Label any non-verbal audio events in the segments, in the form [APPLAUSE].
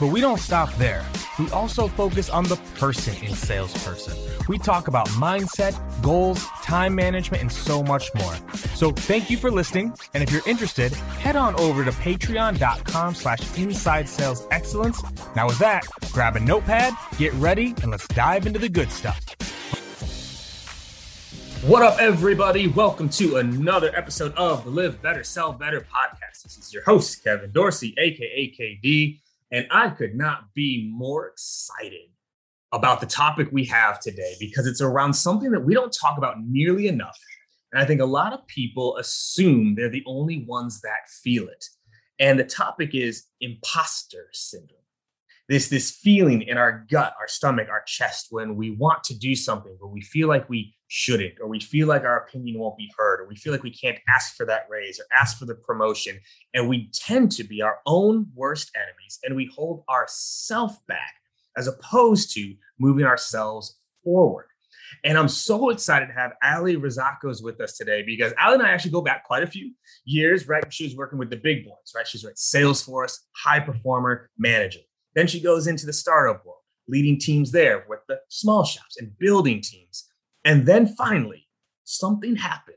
But we don't stop there. We also focus on the person in salesperson. We talk about mindset, goals, time management, and so much more. So thank you for listening. And if you're interested, head on over to patreon.com slash inside sales excellence. Now with that, grab a notepad, get ready, and let's dive into the good stuff. What up, everybody? Welcome to another episode of the Live Better, Sell Better podcast. This is your host, Kevin Dorsey, aka KD. And I could not be more excited about the topic we have today because it's around something that we don't talk about nearly enough. And I think a lot of people assume they're the only ones that feel it. And the topic is imposter syndrome. This, this feeling in our gut, our stomach, our chest when we want to do something, but we feel like we shouldn't, or we feel like our opinion won't be heard, or we feel like we can't ask for that raise or ask for the promotion. And we tend to be our own worst enemies and we hold ourself back as opposed to moving ourselves forward. And I'm so excited to have Ali Razakos with us today because Ali and I actually go back quite a few years, right? She was working with the big boys, right? She's at Salesforce, high performer manager. Then she goes into the startup world, leading teams there with the small shops and building teams. And then finally, something happened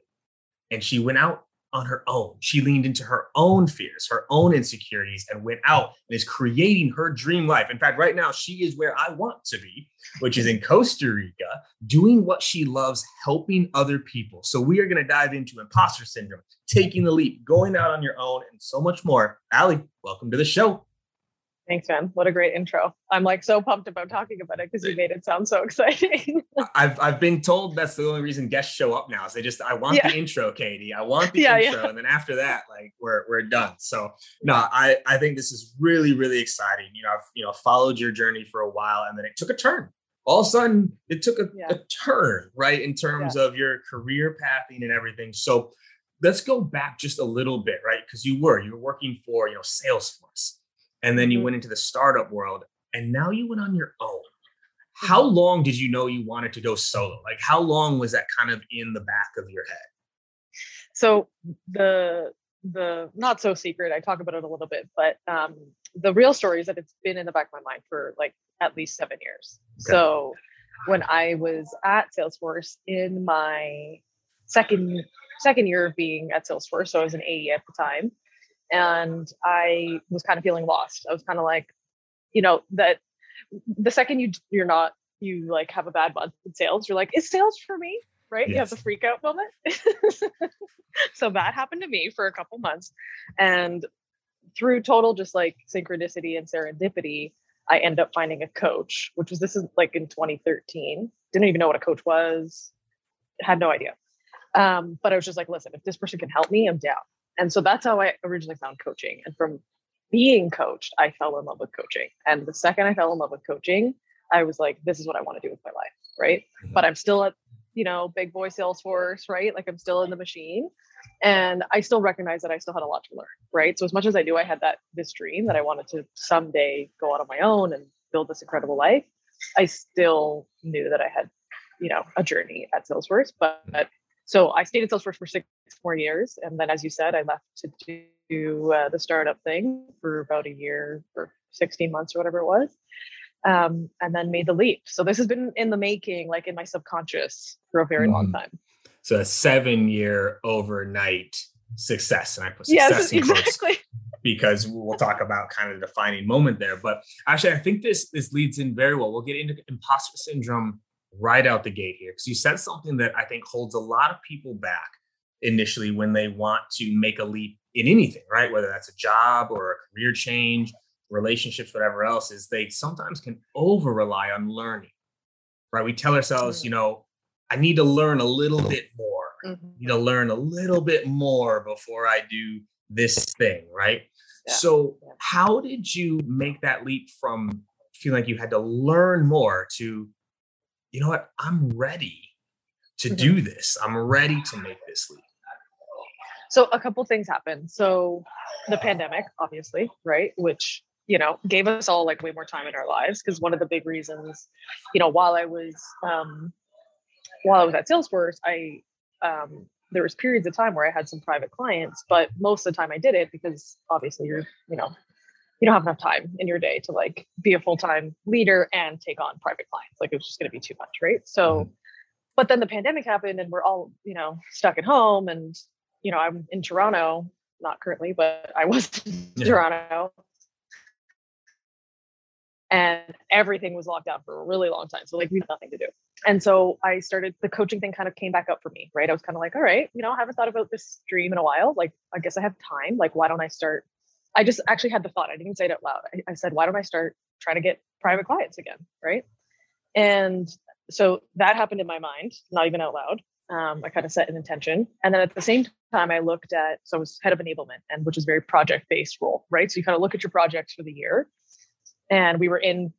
and she went out on her own. She leaned into her own fears, her own insecurities, and went out and is creating her dream life. In fact, right now, she is where I want to be, which is in Costa Rica, doing what she loves, helping other people. So, we are going to dive into imposter syndrome, taking the leap, going out on your own, and so much more. Ali, welcome to the show. Thanks, man. What a great intro. I'm like so pumped about talking about it because you made it sound so [LAUGHS] exciting. I've I've been told that's the only reason guests show up now. Is they just I want yeah. the intro, KD. I want the yeah, intro. Yeah. And then after that, like we're we're done. So [LAUGHS] no, I I think this is really, really exciting. You know, I've you know followed your journey for a while and then it took a turn. All of a sudden it took a, a turn, right? In terms of your career pathing and everything. So let's go back just a little bit, right? Because you were, you were working for, you know, Salesforce and then you mm-hmm. went into the startup world and now you went on your own how mm-hmm. long did you know you wanted to go solo like how long was that kind of in the back of your head so the the not so secret i talk about it a little bit but um the real story is that it's been in the back of my mind for like at least seven years okay. so when i was at salesforce in my second second year of being at salesforce so i was an ae at the time and I was kind of feeling lost. I was kind of like, you know, that the second you you're not you like have a bad month in sales, you're like, is sales for me? Right? Yes. You have the freak out moment. [LAUGHS] so that happened to me for a couple months. And through total just like synchronicity and serendipity, I end up finding a coach, which was this is like in 2013. Didn't even know what a coach was, had no idea. Um, but I was just like, listen, if this person can help me, I'm down. And so that's how I originally found coaching. And from being coached, I fell in love with coaching. And the second I fell in love with coaching, I was like, this is what I want to do with my life. Right. Mm-hmm. But I'm still at, you know, big boy Salesforce, right? Like I'm still in the machine. And I still recognize that I still had a lot to learn, right? So as much as I knew I had that this dream that I wanted to someday go out on my own and build this incredible life, I still knew that I had, you know, a journey at Salesforce. But so I stayed at Salesforce for six more years, and then, as you said, I left to do uh, the startup thing for about a year or 16 months or whatever it was um, and then made the leap. So this has been in the making, like in my subconscious for a very mm. long time. So a seven year overnight success. And I put success yes, exactly. because we'll talk about kind of the defining moment there. But actually, I think this this leads in very well. We'll get into imposter syndrome right out the gate here. Because you said something that I think holds a lot of people back initially when they want to make a leap in anything, right? Whether that's a job or a career change relationships, whatever else, is they sometimes can over rely on learning, right? We tell ourselves, mm-hmm. you know, I need to learn a little bit more. Mm-hmm. need to learn a little bit more before I do this thing, right? Yeah. So, how did you make that leap from feeling like you had to learn more to, you know what, I'm ready to mm-hmm. do this. I'm ready to make this leap. So, a couple things happened. So, the pandemic, obviously, right, which you know gave us all like way more time in our lives because one of the big reasons you know while i was um while i was at salesforce i um there was periods of time where i had some private clients but most of the time i did it because obviously you're you know you don't have enough time in your day to like be a full-time leader and take on private clients like it's just going to be too much right so mm-hmm. but then the pandemic happened and we're all you know stuck at home and you know i'm in toronto not currently but i was [LAUGHS] in yeah. toronto and everything was locked down for a really long time. So like we had nothing to do. And so I started the coaching thing kind of came back up for me, right? I was kind of like, all right, you know, I haven't thought about this dream in a while. Like, I guess I have time. Like, why don't I start? I just actually had the thought. I didn't say it out loud. I, I said, why don't I start trying to get private clients again? Right. And so that happened in my mind, not even out loud. Um, I kind of set an intention. And then at the same time, I looked at, so I was head of enablement and which is very project based role, right? So you kind of look at your projects for the year and we were in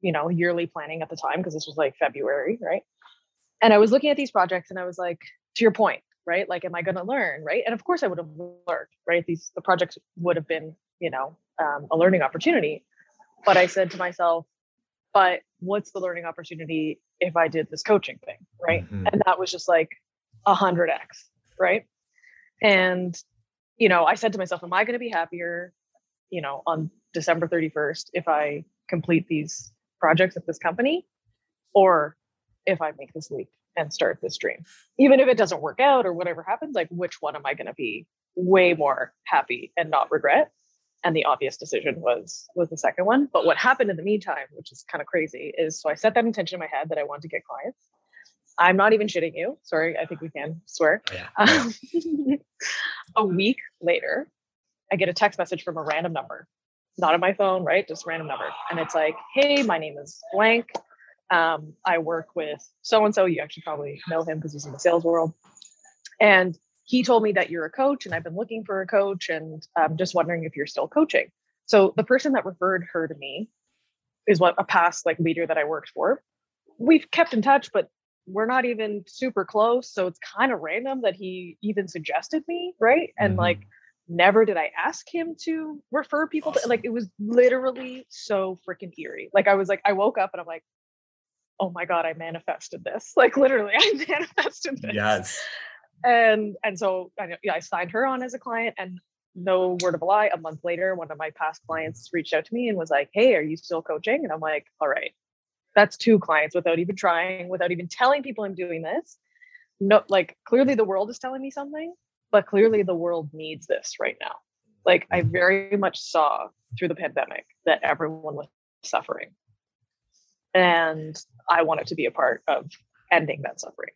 you know yearly planning at the time because this was like february right and i was looking at these projects and i was like to your point right? Like am i going to learn right? And of course i would have learned right? These the projects would have been you know um, a learning opportunity. But i said to myself but what's the learning opportunity if i did this coaching thing? Right? Mm-hmm. and that was just like a hundred x right? And you know i said to myself am i going to be happier you know on December 31st if I complete these projects at this company or if I make this leap and start this dream. Even if it doesn't work out or whatever happens, like which one am I going to be way more happy and not regret? And the obvious decision was was the second one. But what happened in the meantime, which is kind of crazy, is so I set that intention in my head that I want to get clients. I'm not even shitting you. Sorry, I think we can swear. Oh, yeah. um, [LAUGHS] a week later, I get a text message from a random number not on my phone, right? Just random number. And it's like, hey, my name is blank. Um, I work with so and so. You actually probably know him because he's in the sales world. And he told me that you're a coach and I've been looking for a coach and I'm just wondering if you're still coaching. So the person that referred her to me is what a past like leader that I worked for. We've kept in touch, but we're not even super close. So it's kind of random that he even suggested me, right? And mm-hmm. like never did I ask him to refer people to like it was literally so freaking eerie. Like I was like, I woke up and I'm like, oh my God, I manifested this. [LAUGHS] Like literally, I [LAUGHS] manifested this. Yes. And and so I, yeah, I signed her on as a client and no word of a lie, a month later, one of my past clients reached out to me and was like, Hey, are you still coaching? And I'm like, all right, that's two clients without even trying, without even telling people I'm doing this. No, like clearly the world is telling me something but clearly the world needs this right now. Like I mm-hmm. very much saw through the pandemic that everyone was suffering. And I wanted to be a part of ending that suffering.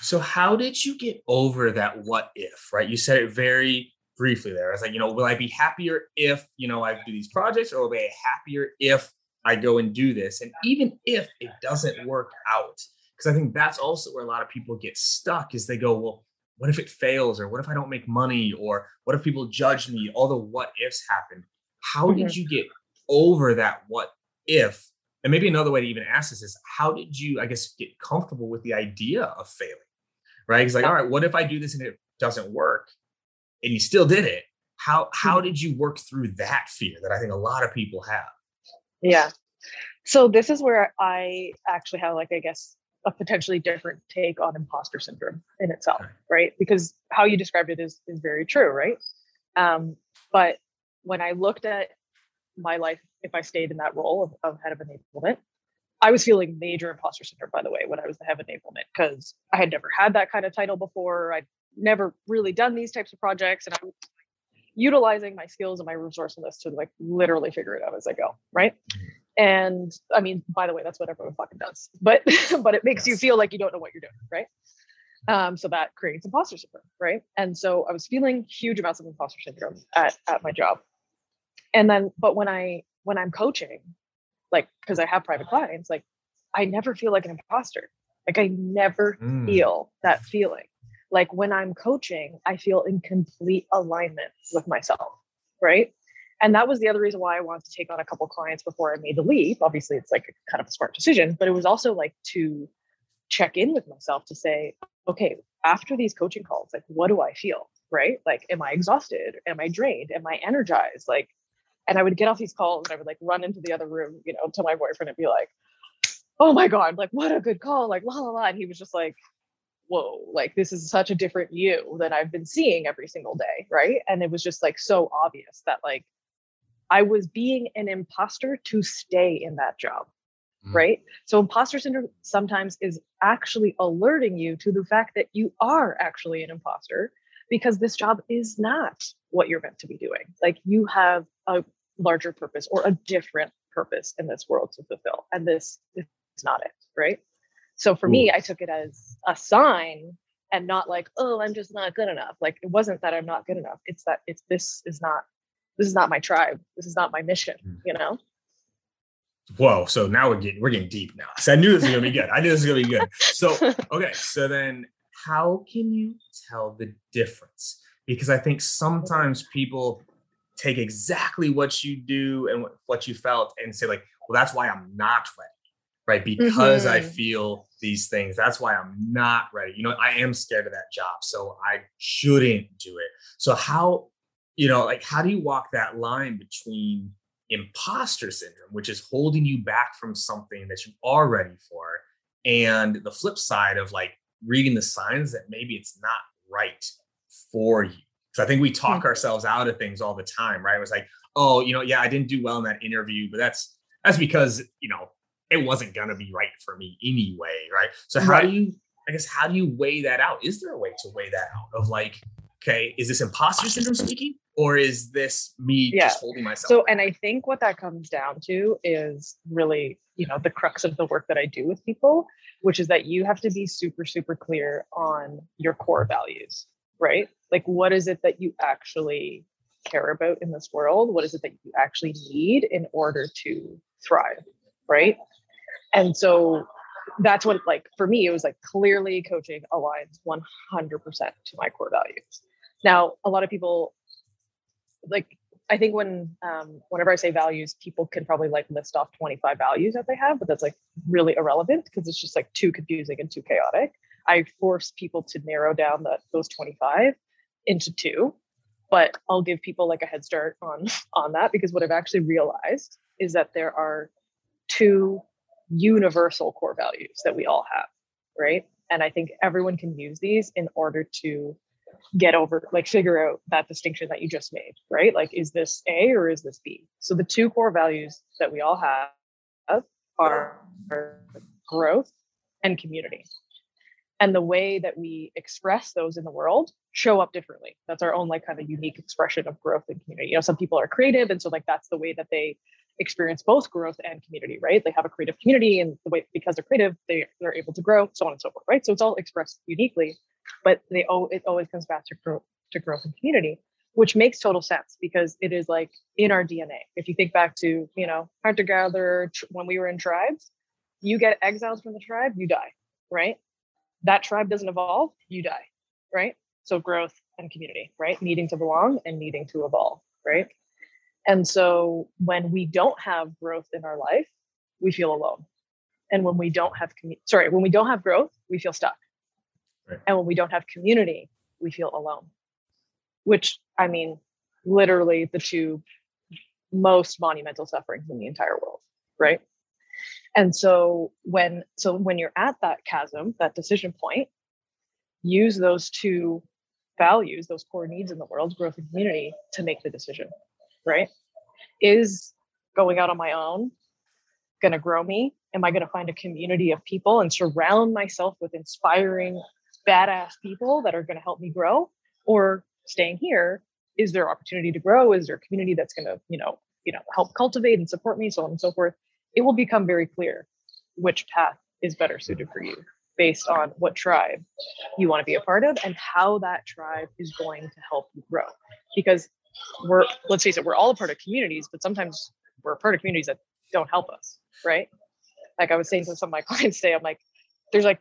So how did you get over that what if, right? You said it very briefly there. I was like, you know, will I be happier if, you know, I do these projects or will I be happier if I go and do this? And even if it doesn't work out, because I think that's also where a lot of people get stuck is they go, well, what if it fails or what if i don't make money or what if people judge me all the what ifs happen how mm-hmm. did you get over that what if and maybe another way to even ask this is how did you i guess get comfortable with the idea of failing right? It's like all right what if i do this and it doesn't work and you still did it? How how did you work through that fear that i think a lot of people have? Yeah. So this is where i actually have like i guess a potentially different take on imposter syndrome in itself right? Because how you described it is is very true right? Um, but when i looked at my life if i stayed in that role of, of head of enablement I was feeling major imposter syndrome, by the way, when I was the head of enablement, because I had never had that kind of title before. I'd never really done these types of projects, and I was utilizing my skills and my resourcefulness to like literally figure it out as I go, right? And I mean, by the way, that's what everyone fucking does, but [LAUGHS] but it makes you feel like you don't know what you're doing, right? Um, so that creates imposter syndrome, right? And so I was feeling huge amounts of imposter syndrome at at my job, and then but when I when I'm coaching like because I have private clients, like I never feel like an imposter. Like I never mm. feel that feeling. Like when I'm coaching, I feel in complete alignment with myself, right? And that was the other reason why I wanted to take on a couple clients before I made the leap. Obviously, it's like a kind of a smart decision, but it was also like to check in with myself to say, okay, after these coaching calls, like what do I feel? Right? Like, am I exhausted? Am I drained? Am I energized? Like, and I would get off these calls and I would like run into the other room, you know, to my boyfriend and be like, oh my God, like what a good call, like la la la. And he was just like, whoa, like this is such a different you than I've been seeing every single day. Right. And it was just like so obvious that like I was being an imposter to stay in that job. Mm. Right. So imposter syndrome sometimes is actually alerting you to the fact that you are actually an imposter because this job is not what you're meant to be doing. Like you have a larger purpose or a different purpose in this world to fulfill. And this is not it, right? So for Ooh. me, I took it as a sign and not like, oh, I'm just not good enough. Like it wasn't that I'm not good enough. It's that it's this is not this is not my tribe. This is not my mission, hmm. you know? Whoa. So now we're getting we're getting deep now. So I knew this was gonna be good. I knew this was gonna be good. So [LAUGHS] okay, so then how can you tell the difference? Because I think sometimes people take exactly what you do and what you felt and say like well that's why i'm not ready right? Because mm-hmm. i feel these things that's why i'm not ready. You know i am scared of that job so i shouldn't do it. So how you know like how do you walk that line between imposter syndrome which is holding you back from something that you are ready for and the flip side of like reading the signs that maybe it's not right for you so I think we talk mm-hmm. ourselves out of things all the time, right? It was like, oh, you know, yeah, I didn't do well in that interview, but that's that's because you know it wasn't gonna be right for me anyway, right? So how right. do you, I guess, how do you weigh that out? Is there a way to weigh that out of like, okay, is this imposter syndrome speaking, or is this me yeah. just holding myself? So, and I think what that comes down to is really, you know, the crux of the work that I do with people, which is that you have to be super, super clear on your core values right? Like, what is it that you actually care about in this world? What is it that you actually need in order to thrive, right? And so that's what, like, for me, it was like clearly coaching aligns 100% to my core values. Now, a lot of people, like, I think when um, whenever I say values, people can probably like list off 25 values that they have, but that's like really irrelevant because it's just like too confusing and too chaotic. I force people to narrow down those 25 into two, but I'll give people like a head start on [LAUGHS] on that because what I've actually realized is that there are two universal core values that we all have, right? And I think everyone can use these in order to get over like figure out that distinction that you just made, right? Like is this A or is this B? So the two core values that we all have are growth and community and the way that we express those in the world show up differently. That's our own like kind of unique expression of growth and community. You know some people are creative and so like that's the way that they experience both growth and community right? They have a creative community and the way because they're creative they, they're able to grow so on and so forth right? So it's all expressed uniquely but they oh it always comes back to growth to growth and community which makes total sense because it is like in our dna if you think back to you know hunter gatherer when we were in tribes you get exiled from the tribe you die right that tribe doesn't evolve, you die, right? So growth and community, right? Needing to belong and needing to evolve, right? And so when we don't have growth in our life, we feel alone. And when we don't have commu- sorry, when we don't have growth, we feel stuck. Right. And when we don't have community, we feel alone. Which I mean, literally the two most monumental sufferings in the entire world, right? And so when so when you're at that chasm, that decision point, use those two values, those core needs in the world, growth and community, to make the decision, right? Is going out on my own going to grow me? Am I going to find a community of people and surround myself with inspiring, badass people that are going to help me grow? Or staying here, is there opportunity to grow? Is there a community that's going to, you know, you know, help cultivate and support me, so on and so forth? It will become very clear which path is better suited for you based on what tribe you want to be a part of and how that tribe is going to help you grow. Because we're, let's face it, we're all a part of communities, but sometimes we're a part of communities that don't help us, right? Like I was saying to some of my [LAUGHS] clients today, I'm like, there's like,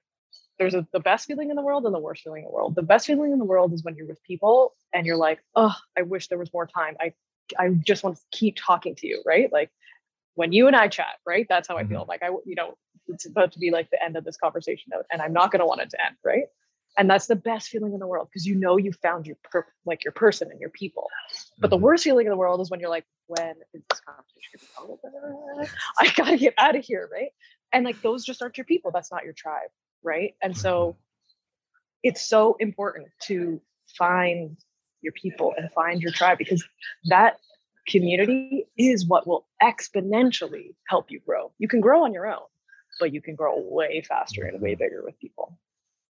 there's a, the best feeling in the world and the worst feeling in the world. The best feeling in the world is when you're with people and you're like, oh, I wish there was more time. I, I just want to keep talking to you, right? Like when you and I chat, right? That's how I feel. Mm-hmm. Like I, you know, it's about to be like the end of this conversation, and I'm not going to want it to end, right? And that's the best feeling in the world because you know you found your per- like your person and your people. But the mm-hmm. worst feeling in the world is when you're like, when is this conversation over? [LAUGHS] I gotta get out of here, right? And like those just aren't your people. That's not your tribe, right? And so mm-hmm. it's so important to find your people and find your tribe because that community is what will exponentially help you grow. You can grow on your own, but you can grow way faster and way bigger with people.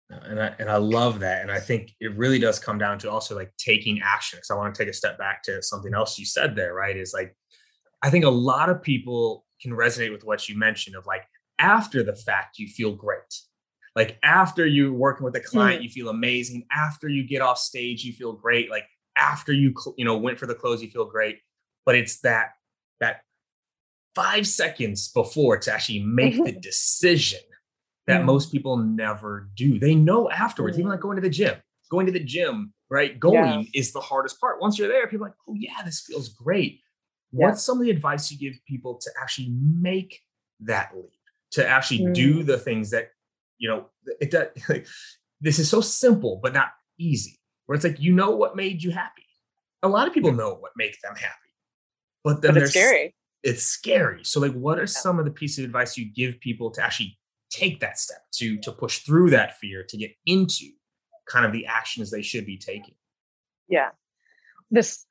And I, and I love that. And I think it really does come down to also like taking action. So I want to take a step back to something else you said there, right? Is like, I think a lot of people can resonate with what you mentioned of like, after the fact, you feel great. Like after you're working with a client, mm-hmm. you feel amazing. After you get off stage, you feel great. Like after you, you know, went for the close, you feel great but it's that that five seconds before to actually make the mm-hmm. decision that mm. most people never do. They know afterwards, even like going to the gym, going to the gym, right? Going yeah. is the hardest part. Once you're there, people are like, oh yeah, this feels great. Yeah. What's some of the advice you give people to actually make that leap, to actually mm. do the things that, you know, it does, [LAUGHS] like, this is so simple, but not easy, where it's like, you know what made you happy. A lot of people know what makes them happy but then but it's scary. It's scary. So, like, what are yeah. some of the pieces of advice you give people to actually take that step to to push through that fear to get into kind of the actions they should be taking? Yeah, this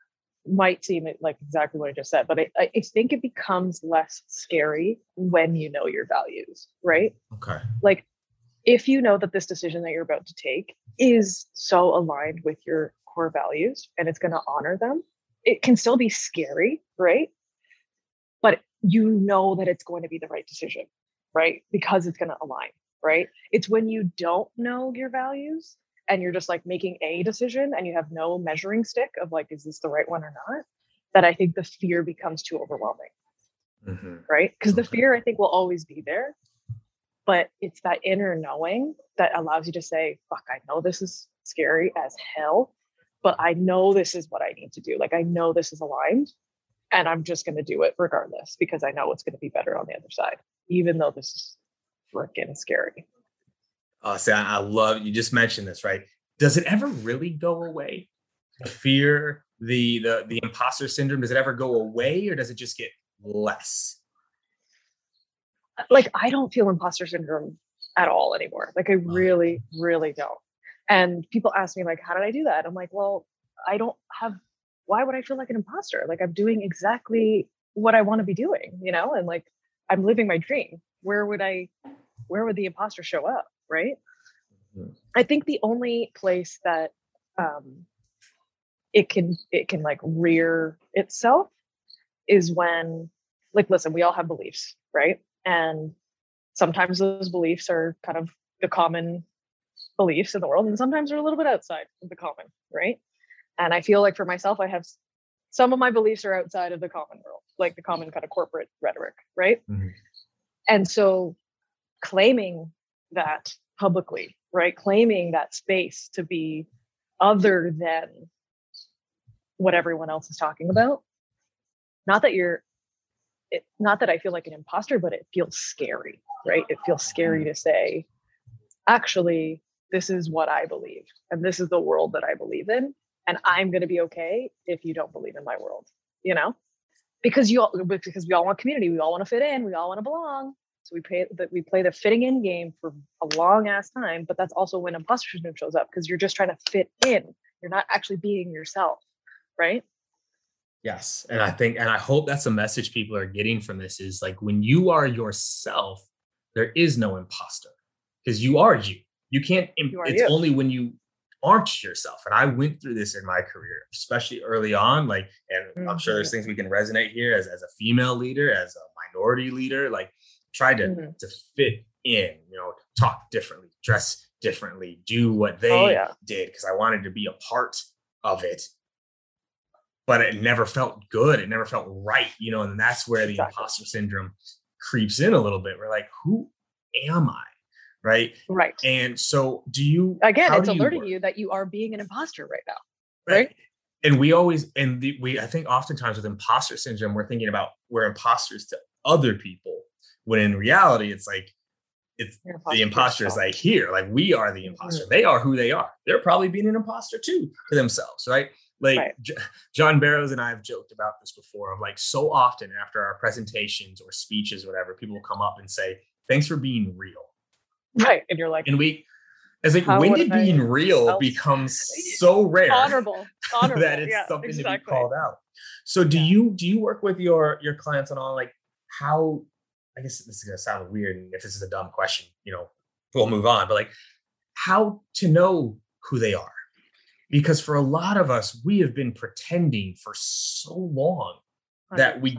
might seem like exactly what I just said, but I, I think it becomes less scary when you know your values, right? Okay. Like if you know that this decision that you're about to take is so aligned with your core values and it's going to honor them, it can still be scary, right? But you know that it's going to be the right decision, right? Because it's going to align, right? It's when you don't know your values and you're just like making a decision and you have no measuring stick of like, is this the right one or not? That I think the fear becomes too overwhelming, mm-hmm. right? Because okay. the fear I think will always be there, but it's that inner knowing that allows you to say, fuck, I know this is scary as hell but I know this is what I need to do. Like I know this is aligned and I'm just going to do it regardless because I know it's going to be better on the other side, even though this is freaking scary. Oh, see, I love you just mentioned this, right? Does it ever really go away? The fear, the the the imposter syndrome, does it ever go away or does it just get less? Like I don't feel imposter syndrome at all anymore. Like I really, really don't. And people ask me like, how did I do that? I'm like, well, I don't have, why would I feel like an imposter? Like I'm doing exactly what I want to be doing, you know? And like, I'm living my dream. Where would I, where would the imposter show up? Right. Mm-hmm. I think the only place that, um, it can, it can like rear itself is when like, listen, we all have beliefs, right? And sometimes those beliefs are kind of the common beliefs in the world and sometimes they're a little bit outside of the common right? And i feel like for myself i have some of my beliefs are outside of the common world like the common kind of corporate rhetoric right? Mm-hmm. and so claiming that publicly right? Claiming that space to be other than what everyone else is talking about. Not that you're it, not that i feel like an imposter but it feels scary right? It feels scary mm. to say actually this is what I believe, and this is the world that I believe in, and I'm going to be okay if you don't believe in my world, you know, because you all, because we all want community, we all want to fit in, we all want to belong. So we play that we play the fitting in game for a long ass time, but that's also when imposter syndrome shows up because you're just trying to fit in. You're not actually being yourself, right? Yes. And I think, and I hope that's a message people are getting from this is like when you are yourself, there is no imposter because you are you. You can't, you it's you. only when you aren't yourself. And I went through this in my career, especially early on. Like, and mm-hmm. I'm sure there's mm-hmm. things we can resonate here as, as a female leader, as a minority leader, like try to, mm-hmm. to fit in, you know, talk differently, dress differently, do what they oh, yeah. did because I wanted to be a part of it but it never felt good. It never felt right, you know, and that's where the exactly. imposter syndrome creeps in a little bit. We're like, who am I? Right. Right. And so do you again, it's alerting you, you, that you are being an imposter right now. Right. right? And we always and the, we I think oftentimes with imposter syndrome, we're thinking about we're imposters to other people, when in reality it's like it's imposter the imposter is like here, like we are the imposter. Mm-hmm. They are who they are. They're probably being an imposter too to themselves, right? Like right. J- John Barrows and I have joked about this before. Of like so often after our presentations or speeches, whatever, people will come up and say, "Thanks for being real." [LAUGHS] Right, and you're like, and we, as like, when did being I real else? becomes [LAUGHS] so rare, honorable, honorable. [LAUGHS] that it's yeah, something exactly. to be called out. So, do yeah. you do you work with your your clients on all like how? I guess this is gonna sound weird, and if this is a dumb question, you know, we'll move on. But like, how to know who they are because for a lot of us we have been pretending for so long 100%. that we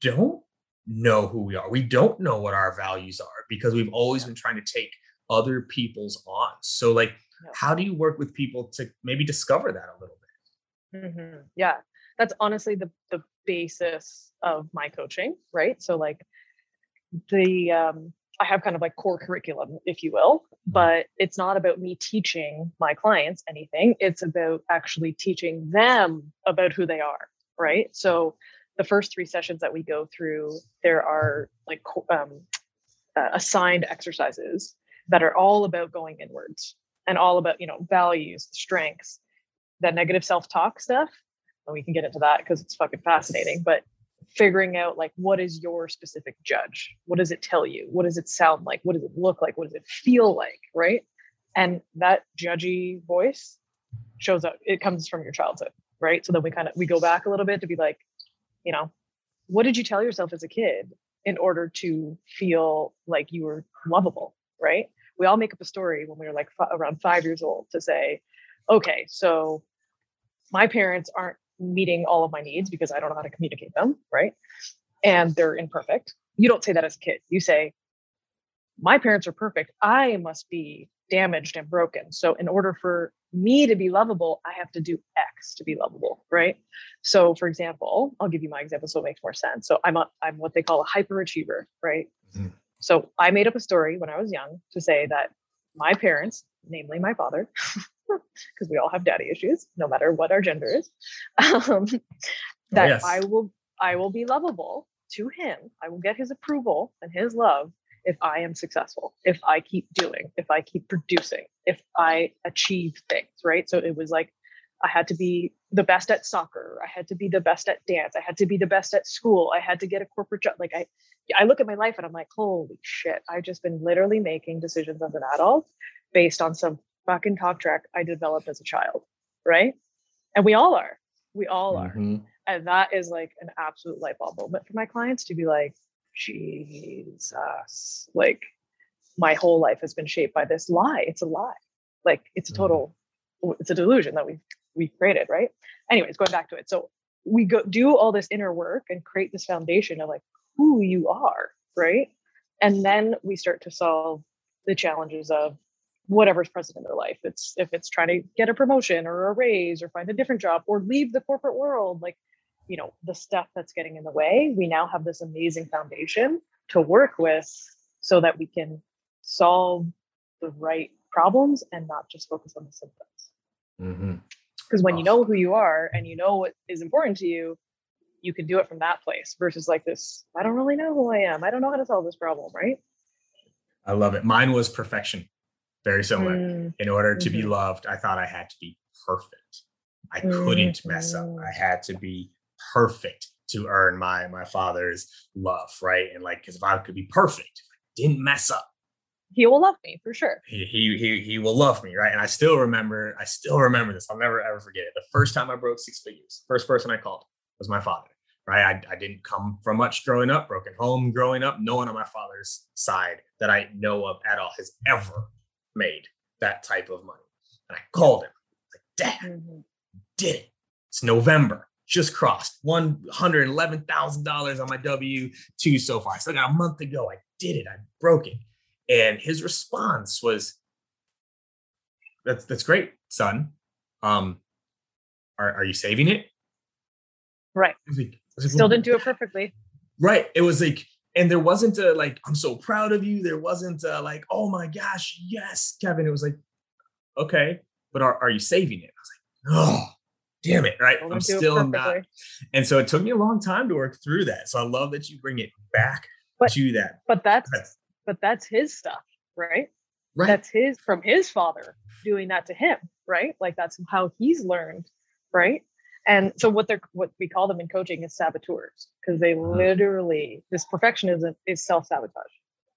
don't know who we are we don't know what our values are because we've always been trying to take other people's on so like yeah. how do you work with people to maybe discover that a little bit mm-hmm. yeah that's honestly the the basis of my coaching right so like the um I have kind of like core curriculum, if you will, mm-hmm. but it's not about me teaching my clients anything. It's about actually teaching them about who they are. Right. So the first three sessions that we go through, there are like um, uh, assigned exercises that are all about going inwards and all about, you know, values, strengths, that negative self talk stuff. And we can get into that because it's fucking fascinating. But figuring out like what is your specific judge? What does it tell you? What does it sound like? What does it look like? What does it feel like? Right? And that judgy voice shows up it comes from your childhood right? So then we kind of we go back a little bit to be like you know what did you tell yourself as a kid in order to feel like you were lovable right we all make up a story when we were like f- around five years old to say okay so my parents aren't meeting all of my needs because I don't know how to communicate them, right? And they're imperfect. You don't say that as a kid. You say, my parents are perfect. I must be damaged and broken. So, in order for me to be lovable, I have to do X to be lovable, right? So, for example, I'll give you my example so it makes more sense. So, I'm a, I'm what they call a hyperachiever, right? Mm-hmm. So, I made up a story when I was young to say that my parents, namely my father, [LAUGHS] because we all have daddy issues, no matter what our gender is. [LAUGHS] Um, oh, that oh, yes. I will I will be lovable to him. I will get his approval and his love if I am successful, if I keep doing, if I keep producing, if I achieve things, right? So it was like I had to be the best at soccer, I had to be the best at dance, I had to be the best at school, I had to get a corporate job. Like I I look at my life and I'm like, holy shit, I've just been literally making decisions as an adult based on some fucking talk track I developed as a child, right? And we all are. We all are. Mm-hmm. And that is like an absolute light bulb moment for my clients to be like, Jesus, like my whole life has been shaped by this lie. It's a lie. Like it's a mm-hmm. total, it's a delusion that we've we've created, right? Anyways, going back to it. So we go do all this inner work and create this foundation of like who you are, right? And then we start to solve the challenges of whatever's present in their life. It's if it's trying to get a promotion or a raise or find a different job or leave the corporate world, like, you know, the stuff that's getting in the way, we now have this amazing foundation to work with so that we can solve the right problems and not just focus on the symptoms. Mm-hmm. Because when you know who you are and you know what is important to you, you can do it from that place versus like this, I don't really know who I am. I don't know how to solve this problem, right? I love it. Mine was perfection very similar. Mm. In order to mm-hmm. be loved, I thought I had to be perfect. I couldn't mm-hmm. mess up. I had to be perfect to earn my my father's love, right? And like, because if I could be perfect, I didn't mess up, he will love me for sure. He, he he he will love me, right? And I still remember, I still remember this. I'll never ever forget it. The first time I broke six figures, first person I called was my father, right? I, I didn't come from much growing up, broken home growing up. No one on my father's side that I know of at all has ever made that type of money. And I called him, like, Dad, mm-hmm. did it. It's November just crossed $111,000 on my W 2 so far. So I still got a month to go. I did it. I broke it. And his response was, that's, that's great, son. Um, are, are you saving it? Right. Like, like, Still didn't do it perfectly. Right. It was like, and there wasn't a like, I'm so proud of you. There wasn't a like, oh my gosh, yes, Kevin. It was like, okay, but are, are you saving it? I was like, oh, damn it, right? I'm still not. And so it took me a long time to work through that. So I love that you bring it back but, to that. But that's, but that's his stuff, right? Right. That's his from his father doing that to him, right? Like that's how he's learned, right? And so what they're what we call them in coaching is saboteurs because they mm-hmm. literally this perfectionism is self-sabotage,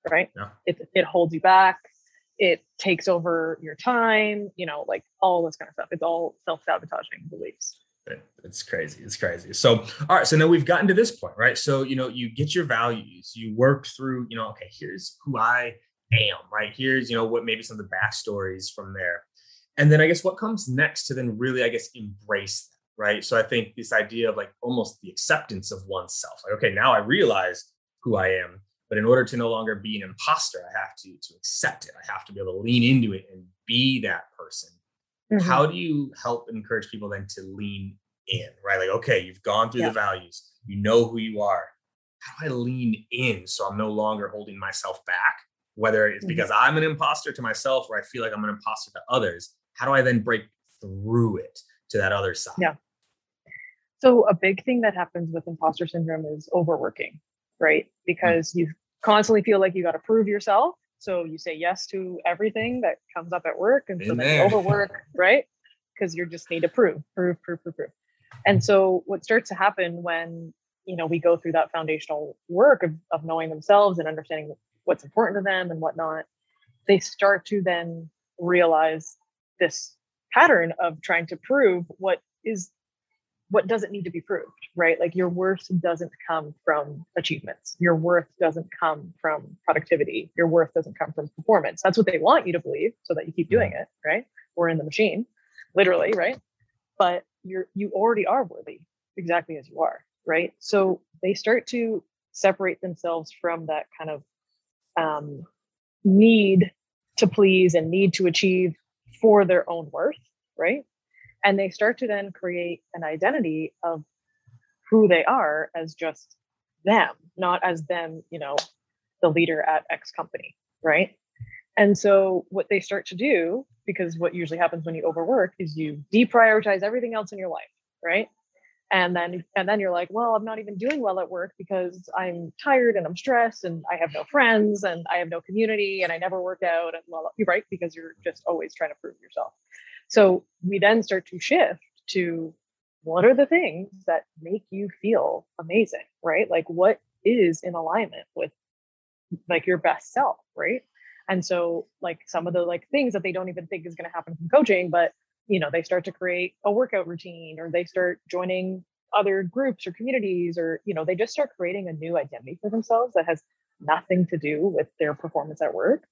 right? Yeah. It it holds you back, it takes over your time, you know, like all this kind of stuff. It's all self-sabotaging beliefs. Eh, it's crazy. It's crazy. So, all right. So now we've gotten to this point, right? So, you know, you get your values, you work through, you know, okay, here's who I am, right? Here's, you know, what maybe some of the backstories from there. And then I guess what comes next to then really, I guess, embrace that, right? So I think this idea of like almost the acceptance of oneself, like, okay, now I realize who I am. But in order to no longer be an imposter, I have to to accept it. I have to be able to lean into it and be that person Mm-hmm. How do you help encourage people then to lean in, right? Like, okay, you've gone through yeah. the values, you know who you are. How do I lean in so I'm no longer holding myself back? Whether it's mm-hmm. because I'm an imposter to myself or I feel like I'm an imposter to others, how do I then break through it to that other side? Yeah. So, a big thing that happens with imposter syndrome is overworking, right? Mm. Because you constantly feel like you got to prove yourself so you say yes to everything that comes up at work, and so then you [LAUGHS] overwork, right? Because you just need to prove, prove, prove, prove, prove. And so what starts to happen when you know we go through that foundational work of, of knowing themselves and understanding what's important to them and whatnot, they start to then realize this pattern of trying to prove what is what doesn't need to be proved, right? Like your worth doesn't come from achievements. Your worth doesn't come from productivity. Your worth doesn't come from performance. That's what they want you to believe so that you keep doing it, right? We're in the machine, literally, right? But you're you already are worthy exactly as you are, right? So they start to separate themselves from that kind of um, need to please and need to achieve for their own worth, right? And they start to then create an identity of who they are as just them not as them you know the leader at x company right? And so what they start to do because what usually happens when you overwork is you deprioritize everything else in your life right? And then and then you're like well i'm not even doing well at work because i'm tired and i'm stressed and i have no friends and i have no community and i never work out and well you're right? Because you're just always trying to prove yourself so we then start to shift to what are the things that make you feel amazing, right? Like what is in alignment with like your best self, right? And so like some of the like things that they don't even think is going to happen from coaching, but you know, they start to create a workout routine or they start joining other groups or communities or you know, they just start creating a new identity for themselves that has nothing to do with their performance at work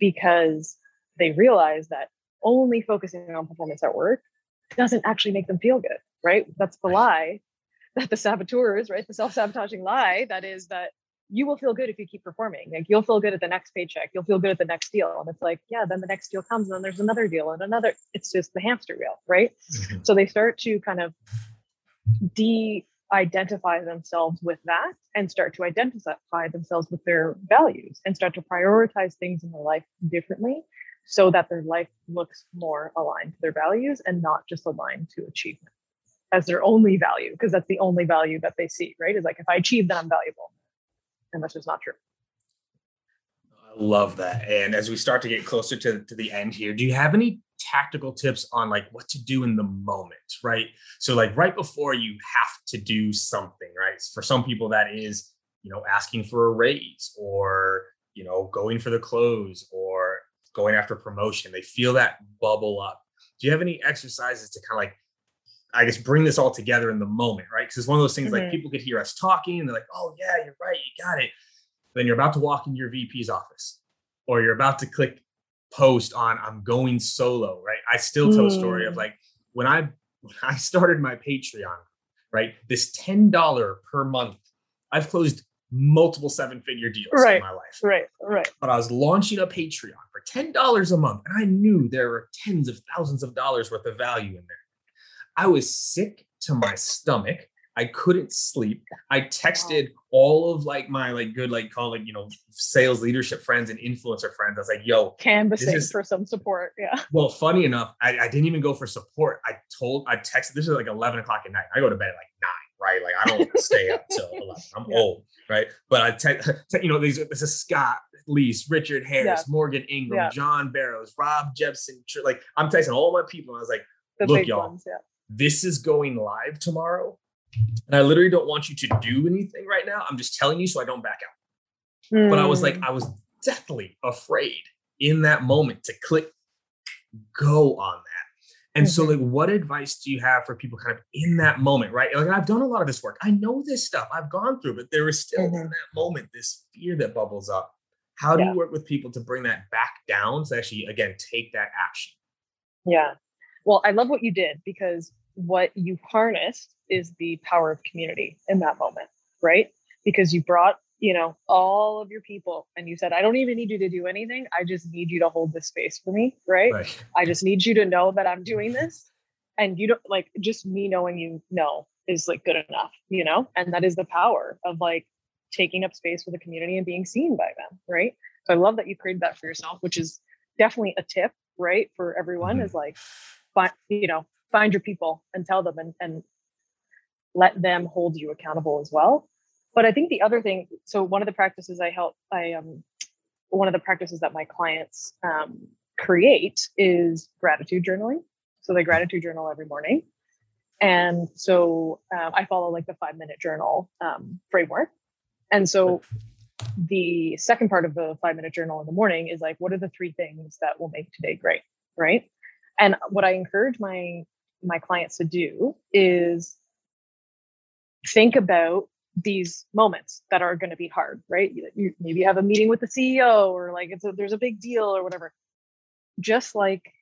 because they realize that only focusing on performance at work doesn't actually make them feel good, right? That's the lie [LAUGHS] that the saboteurs, right? The self-sabotaging lie that is that you will feel good if you keep performing. Like you'll feel good at the next paycheck, you'll feel good at the next deal. And it's like, yeah, then the next deal comes and then there's another deal and another. It's just the hamster wheel, right? Mm-hmm. So they start to kind of de-identify themselves with that and start to identify themselves with their values and start to prioritize things in their life differently so that their life looks more aligned to their values and not just aligned to achievement as their only value, because that's the only value that they see, right? Is like if I achieve, then I'm valuable. And that's just not true. I love that. And as we start to get closer to, to the end here, do you have any tactical tips on like what to do in the moment, right? So like right before you have to do something, right? For some people that is, you know, asking for a raise or, you know, going for the close or going after promotion. They feel that bubble up. Do you have any exercises to kind of like I guess bring this all together in the moment, right? Because it's one of those things mm-hmm. like people could hear us talking and they're like, oh yeah, you're right, you got it. Then you're about to walk into your VP's office or you're about to click post on I'm going solo, right? I still tell mm. a story of mm. like when I when I started my Patreon, right? This $10 per month, I've closed multiple seven figure deals right, in my life. Right, right. But I was launching a Patreon $10 a month and I knew there were tens of thousands of dollars worth of value in there. I was sick to my stomach. I couldn't sleep. I texted all of like my like good like calling you know sales leadership friends and influencer friends. I was like, "Yo, canvassing is, for some support." Yeah. Well, funny enough, I, I, didn't even go for support. I told I texted. This is like eleven o'clock at night. I go to bed at like nine. Right, like I don't want to stay up till [LAUGHS] eleven. I'm yeah. old, right? But I text, [LAUGHS] te- you know, these this is Scott Leese, Richard Harris, yeah. Morgan Ingram, yeah. John Barrows, Rob Jeppsen. Like I'm texting all my people. And I was like, the look, y'all, ones, this is going live tomorrow. And I literally don't want you to do anything right now. I'm just telling you so I don't back out. Mm. But I was like, hmm. I was deathly afraid in that moment to click go on that. And mm-hmm. so, like, what advice do you have for people kind of in that moment, right? Like, I've done a lot of this work. I know this stuff. I've gone through, but there is still mm-hmm. in that moment this fear that bubbles up. How do yeah. you work with people to bring that back down to actually, again, take that action? Yeah. Well, I love what you did because what you harnessed is the power of community in that moment, right? Because you brought, you know, all of your people and you said, I don't even need you to do anything. I just need you to hold this space for me, right? right. I just need you to know that I'm doing this. And you don't like just me knowing you know is like good enough, you know? And that is the power of like taking up space for the community and being seen by them, right? So I love that you created that for yourself, which is definitely a tip, right? For everyone mm-hmm. is like, find, you know, find your people and tell them and, and let them hold you accountable as well. But I think the other thing, so one of the practices I help, I um, one of the practices that my clients um, create is gratitude journaling. So they gratitude journal every morning, and so uh, I follow like the five minute journal um, framework. And so the second part of the five minute journal in the morning is like, what are the three things that will make today great, right? And what I encourage my my clients to do is think about these moments that are going to be hard, right? You, you, maybe you have a meeting with the CEO or like it's a, there's a big deal or whatever. Just like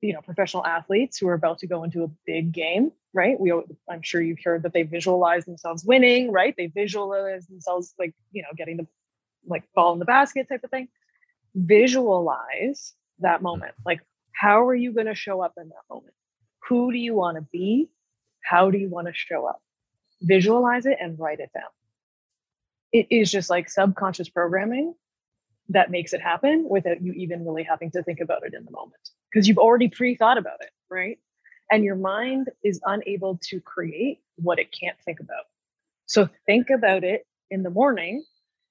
you know, professional athletes who are about to go into a big game, right? We, I'm sure you've heard that they visualize themselves winning, right? They visualize themselves like you know getting the like ball in the basket type of thing. Visualize that mm-hmm. moment. Like, how are you going to show up in that moment? Who do you want to be? How do you want to show up? Visualize it and write it down. It is just like subconscious programming that makes it happen without you even really having to think about it in the moment because you've already pre thought about it, right? And your mind is unable to create what it can't think about. So think about it in the morning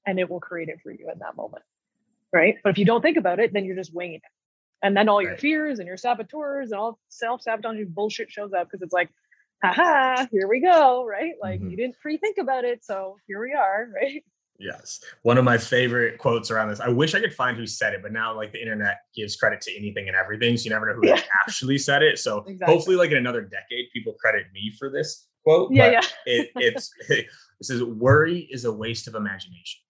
and it will create it for you in that moment, right? But if you don't think about it, then you're just winging it. And then all your right. fears and your saboteurs and all self sabotaging bullshit shows up because it's like, haha, here we go, right? Like mm-hmm. you didn't pre think about it. So here we are, [LAUGHS] right? Yes. One of my favorite quotes around this. I wish I could find who said it, but now like the internet gives credit to anything and everything. So you never know who yeah. [LAUGHS] actually said it. So exactly. hopefully, like in another decade, people credit me for this quote. Yeah. yeah. it, it's, [LAUGHS] it, says, worry is a waste of imagination.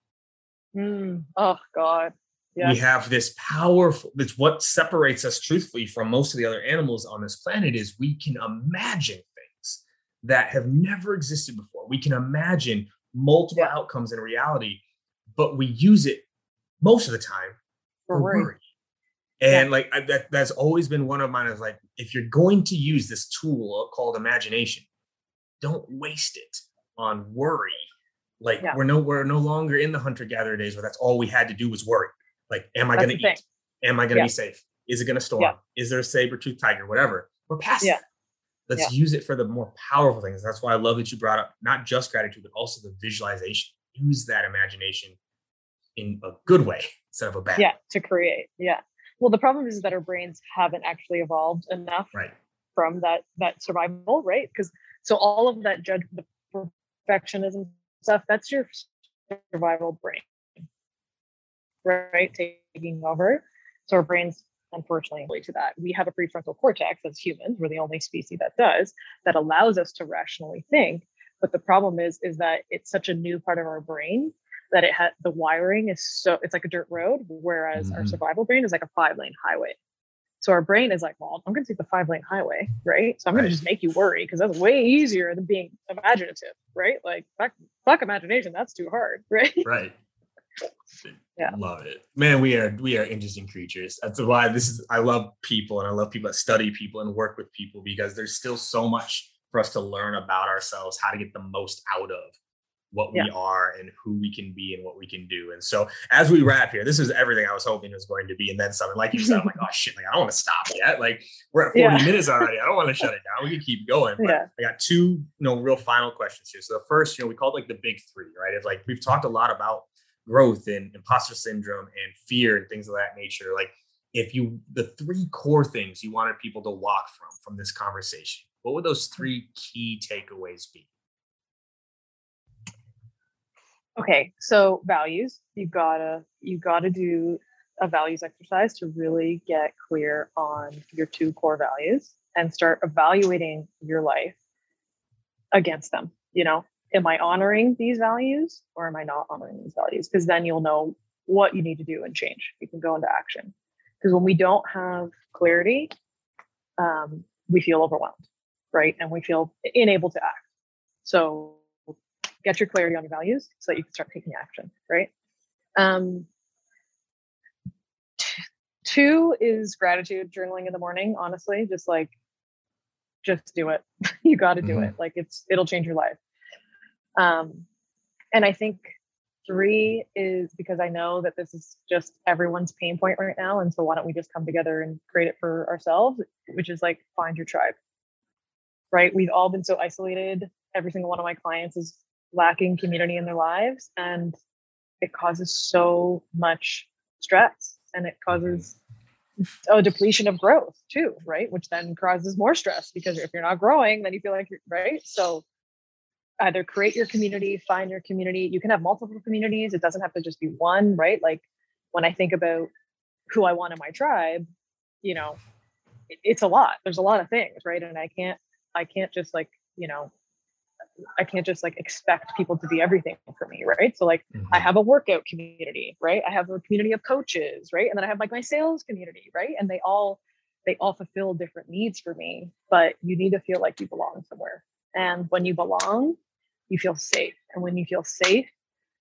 Mm. Oh, God. We have this powerful, it's what separates us truthfully from most of the other animals on this planet is we can imagine that have never existed before. We can imagine multiple yeah. outcomes in reality, but we use it most of the time for, worry. worry. And yeah. like I, that, that's always been one of mine is like, if you're going to use this tool uh, called imagination, don't waste it on worry. Like yeah. we're no we're no longer in the hunter gatherer days where that's all we had to do was worry. Like, am I going to eat? Thing. Am I going to be safe? Is it going to storm? Is there a saber tooth tiger? Whatever. We're past that. Let's use it for the more powerful things. That's why I love that you brought up not just gratitude, but also the visualization. Use that imagination in a good way instead of a bad. Yeah, to create. Yeah. Well, the problem is that our brains haven't actually evolved enough right. from that that survival, right? Because so all of that judge the perfectionism stuff, that's your survival brain, right? Taking over. So our brains, unfortunately, to that. We have a prefrontal cortex as humans. We're the only species that does that allows us to rationally think. But the problem is, is that it's such a new part of our brain that it had the wiring is so it's like a dirt road, whereas mm-hmm. our survival brain is like a five lane highway. So our brain is like, well, I'm going to take the five lane highway, right? So I'm right. going to just make you worry because that's way easier than being imaginative, right? Like fuck, fuck imagination, that's too hard, [LAUGHS] right? Right. Yeah. Love it. Man, we are we are interesting creatures. That's why this is I love people and I love people that study people and work with people because there's still so much for us to learn about ourselves, how to get the most out of what yeah. we are and who we can be and what we can do. And so as we wrap here, this is everything I was hoping it was going to be. And then something like you said, I'm like, [LAUGHS] oh shit, like I don't want to stop yet. Like we're at 40 yeah. minutes already. I don't want to shut it [LAUGHS] down. We can keep going. But yeah. I got two, you know, real final questions here. So the first, you know, we called like the big three, right? It's like we've talked a lot about growth and imposter syndrome and fear and things of that nature. Like if you the three core things you wanted people to walk from from this conversation, what would those three key takeaways be? okay so values you gotta you gotta do a values exercise to really get clear on your two core values and start evaluating your life against them you know am i honoring these values or am i not honoring these values because then you'll know what you need to do and change you can go into action because when we don't have clarity um, we feel overwhelmed right and we feel unable to act so get your clarity on your values so that you can start taking action, right? Um, t- two is gratitude journaling in the morning, honestly, just like, just do it. [LAUGHS] you got to do mm-hmm. it. Like it's, it'll change your life. Um, and I think three is because I know that this is just everyone's pain point right now. And so why don't we just come together and create it for ourselves, which is like find your tribe, right? We've all been so isolated. Every single one of my clients is lacking community in their lives and it causes so much stress and it causes a depletion of growth too right which then causes more stress because if you're not growing then you feel like you're right so either create your community find your community you can have multiple communities it doesn't have to just be one right like when i think about who i want in my tribe you know it's a lot there's a lot of things right and i can't i can't just like you know I can't just like expect people to be everything for me, right? So like mm-hmm. I have a workout community, right? I have a community of coaches, right? And then I have like my sales community, right? And they all they all fulfill different needs for me, but you need to feel like you belong somewhere. And when you belong, you feel safe. And when you feel safe,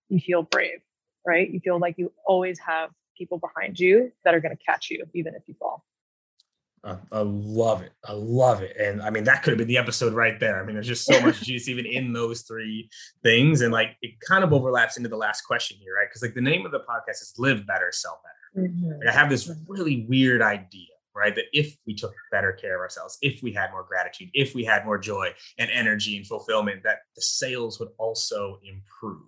you feel brave, right? You feel like you always have people behind you that are going to catch you even if you fall. I, I love it. I love it. And I mean, that could have been the episode right there. I mean, there's just so much juice even in those three things. And like it kind of overlaps into the last question here, right? Because like the name of the podcast is Live Better, Sell Better. Mm-hmm. Like, I have this really weird idea, right? That if we took better care of ourselves, if we had more gratitude, if we had more joy and energy and fulfillment, that the sales would also improve.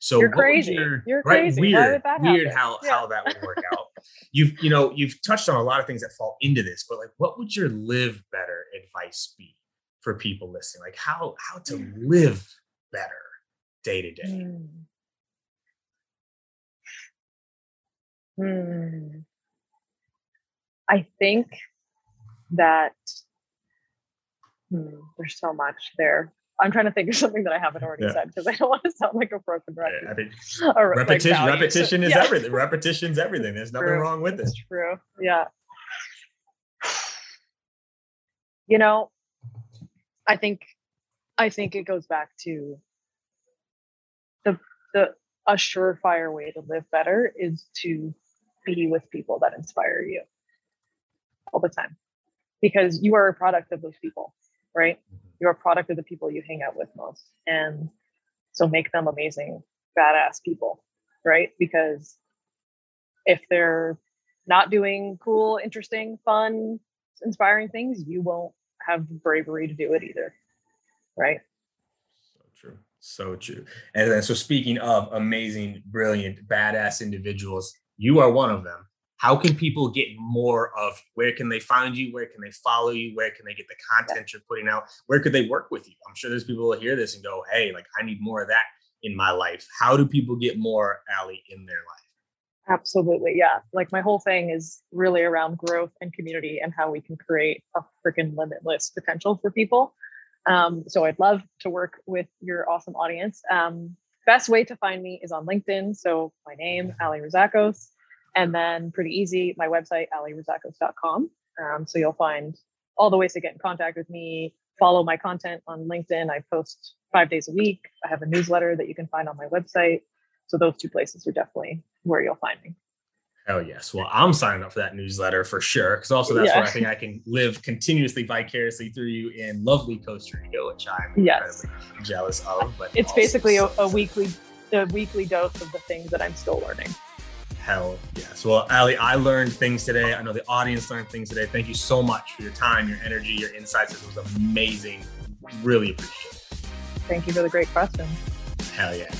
So you're crazy. Your, you're right? crazy. Weird, weird how yeah. how that would work out. you've you know you've touched on a lot of things that fall into this, but like, what would your live better advice be for people listening? Like how how to hmm. live better day to day. Hmm. I think that hmm, there's so much there. I'm trying to think of something that I haven't already yeah. said because I don't [LAUGHS] want to sound like a broken record. Yeah, I think [LAUGHS] or, repetition, like repetition is yeah. everything. Repetition's everything. There's nothing true. wrong with it. true. Yeah. You know, I think I think it goes back to the the a surefire way to live better is to be with people that inspire you all the time because you are a product of those people, right? Mm-hmm you're a product of the people you hang out with most. And so make them amazing, badass people, right? Because if they're not doing cool, interesting, fun, inspiring things, you won't have the bravery to do it either. Right. So true. So true. And then, so speaking of amazing, brilliant, badass individuals, you are one of them. How can people get more of where can they find you? Where can they follow you? Where can they get the content you're putting out? Where could they work with you? I'm sure there's people who hear this and go, hey, like I need more of that in my life. How do people get more Allie in their life? Absolutely. Yeah. Like my whole thing is really around growth and community and how we can create a freaking limitless potential for people. Um, so I'd love to work with your awesome audience. Um, best way to find me is on LinkedIn. So my name, Allie Razakos, and then pretty easy, my website, allierazakos.com. Um, so you'll find all the ways to get in contact with me, follow my content on LinkedIn. I post five days a week. I have a newsletter that you can find on my website. So those two places are definitely where you'll find me. Hell yes. Well, I'm signing up for that newsletter for sure. Because also that's yeah. where I think I can live continuously vicariously through you in lovely Costa Rica, which I'm yes. incredibly jealous of. But it's basically a, a, weekly a weekly dose of the things that I'm still learning. Hell yes. Well, Allie, I learned things today. I know the audience learned things today. Thank you so much for your time, your energy, your insights. It was amazing. Really appreciate it. Thank you for the great question. Hell yeah.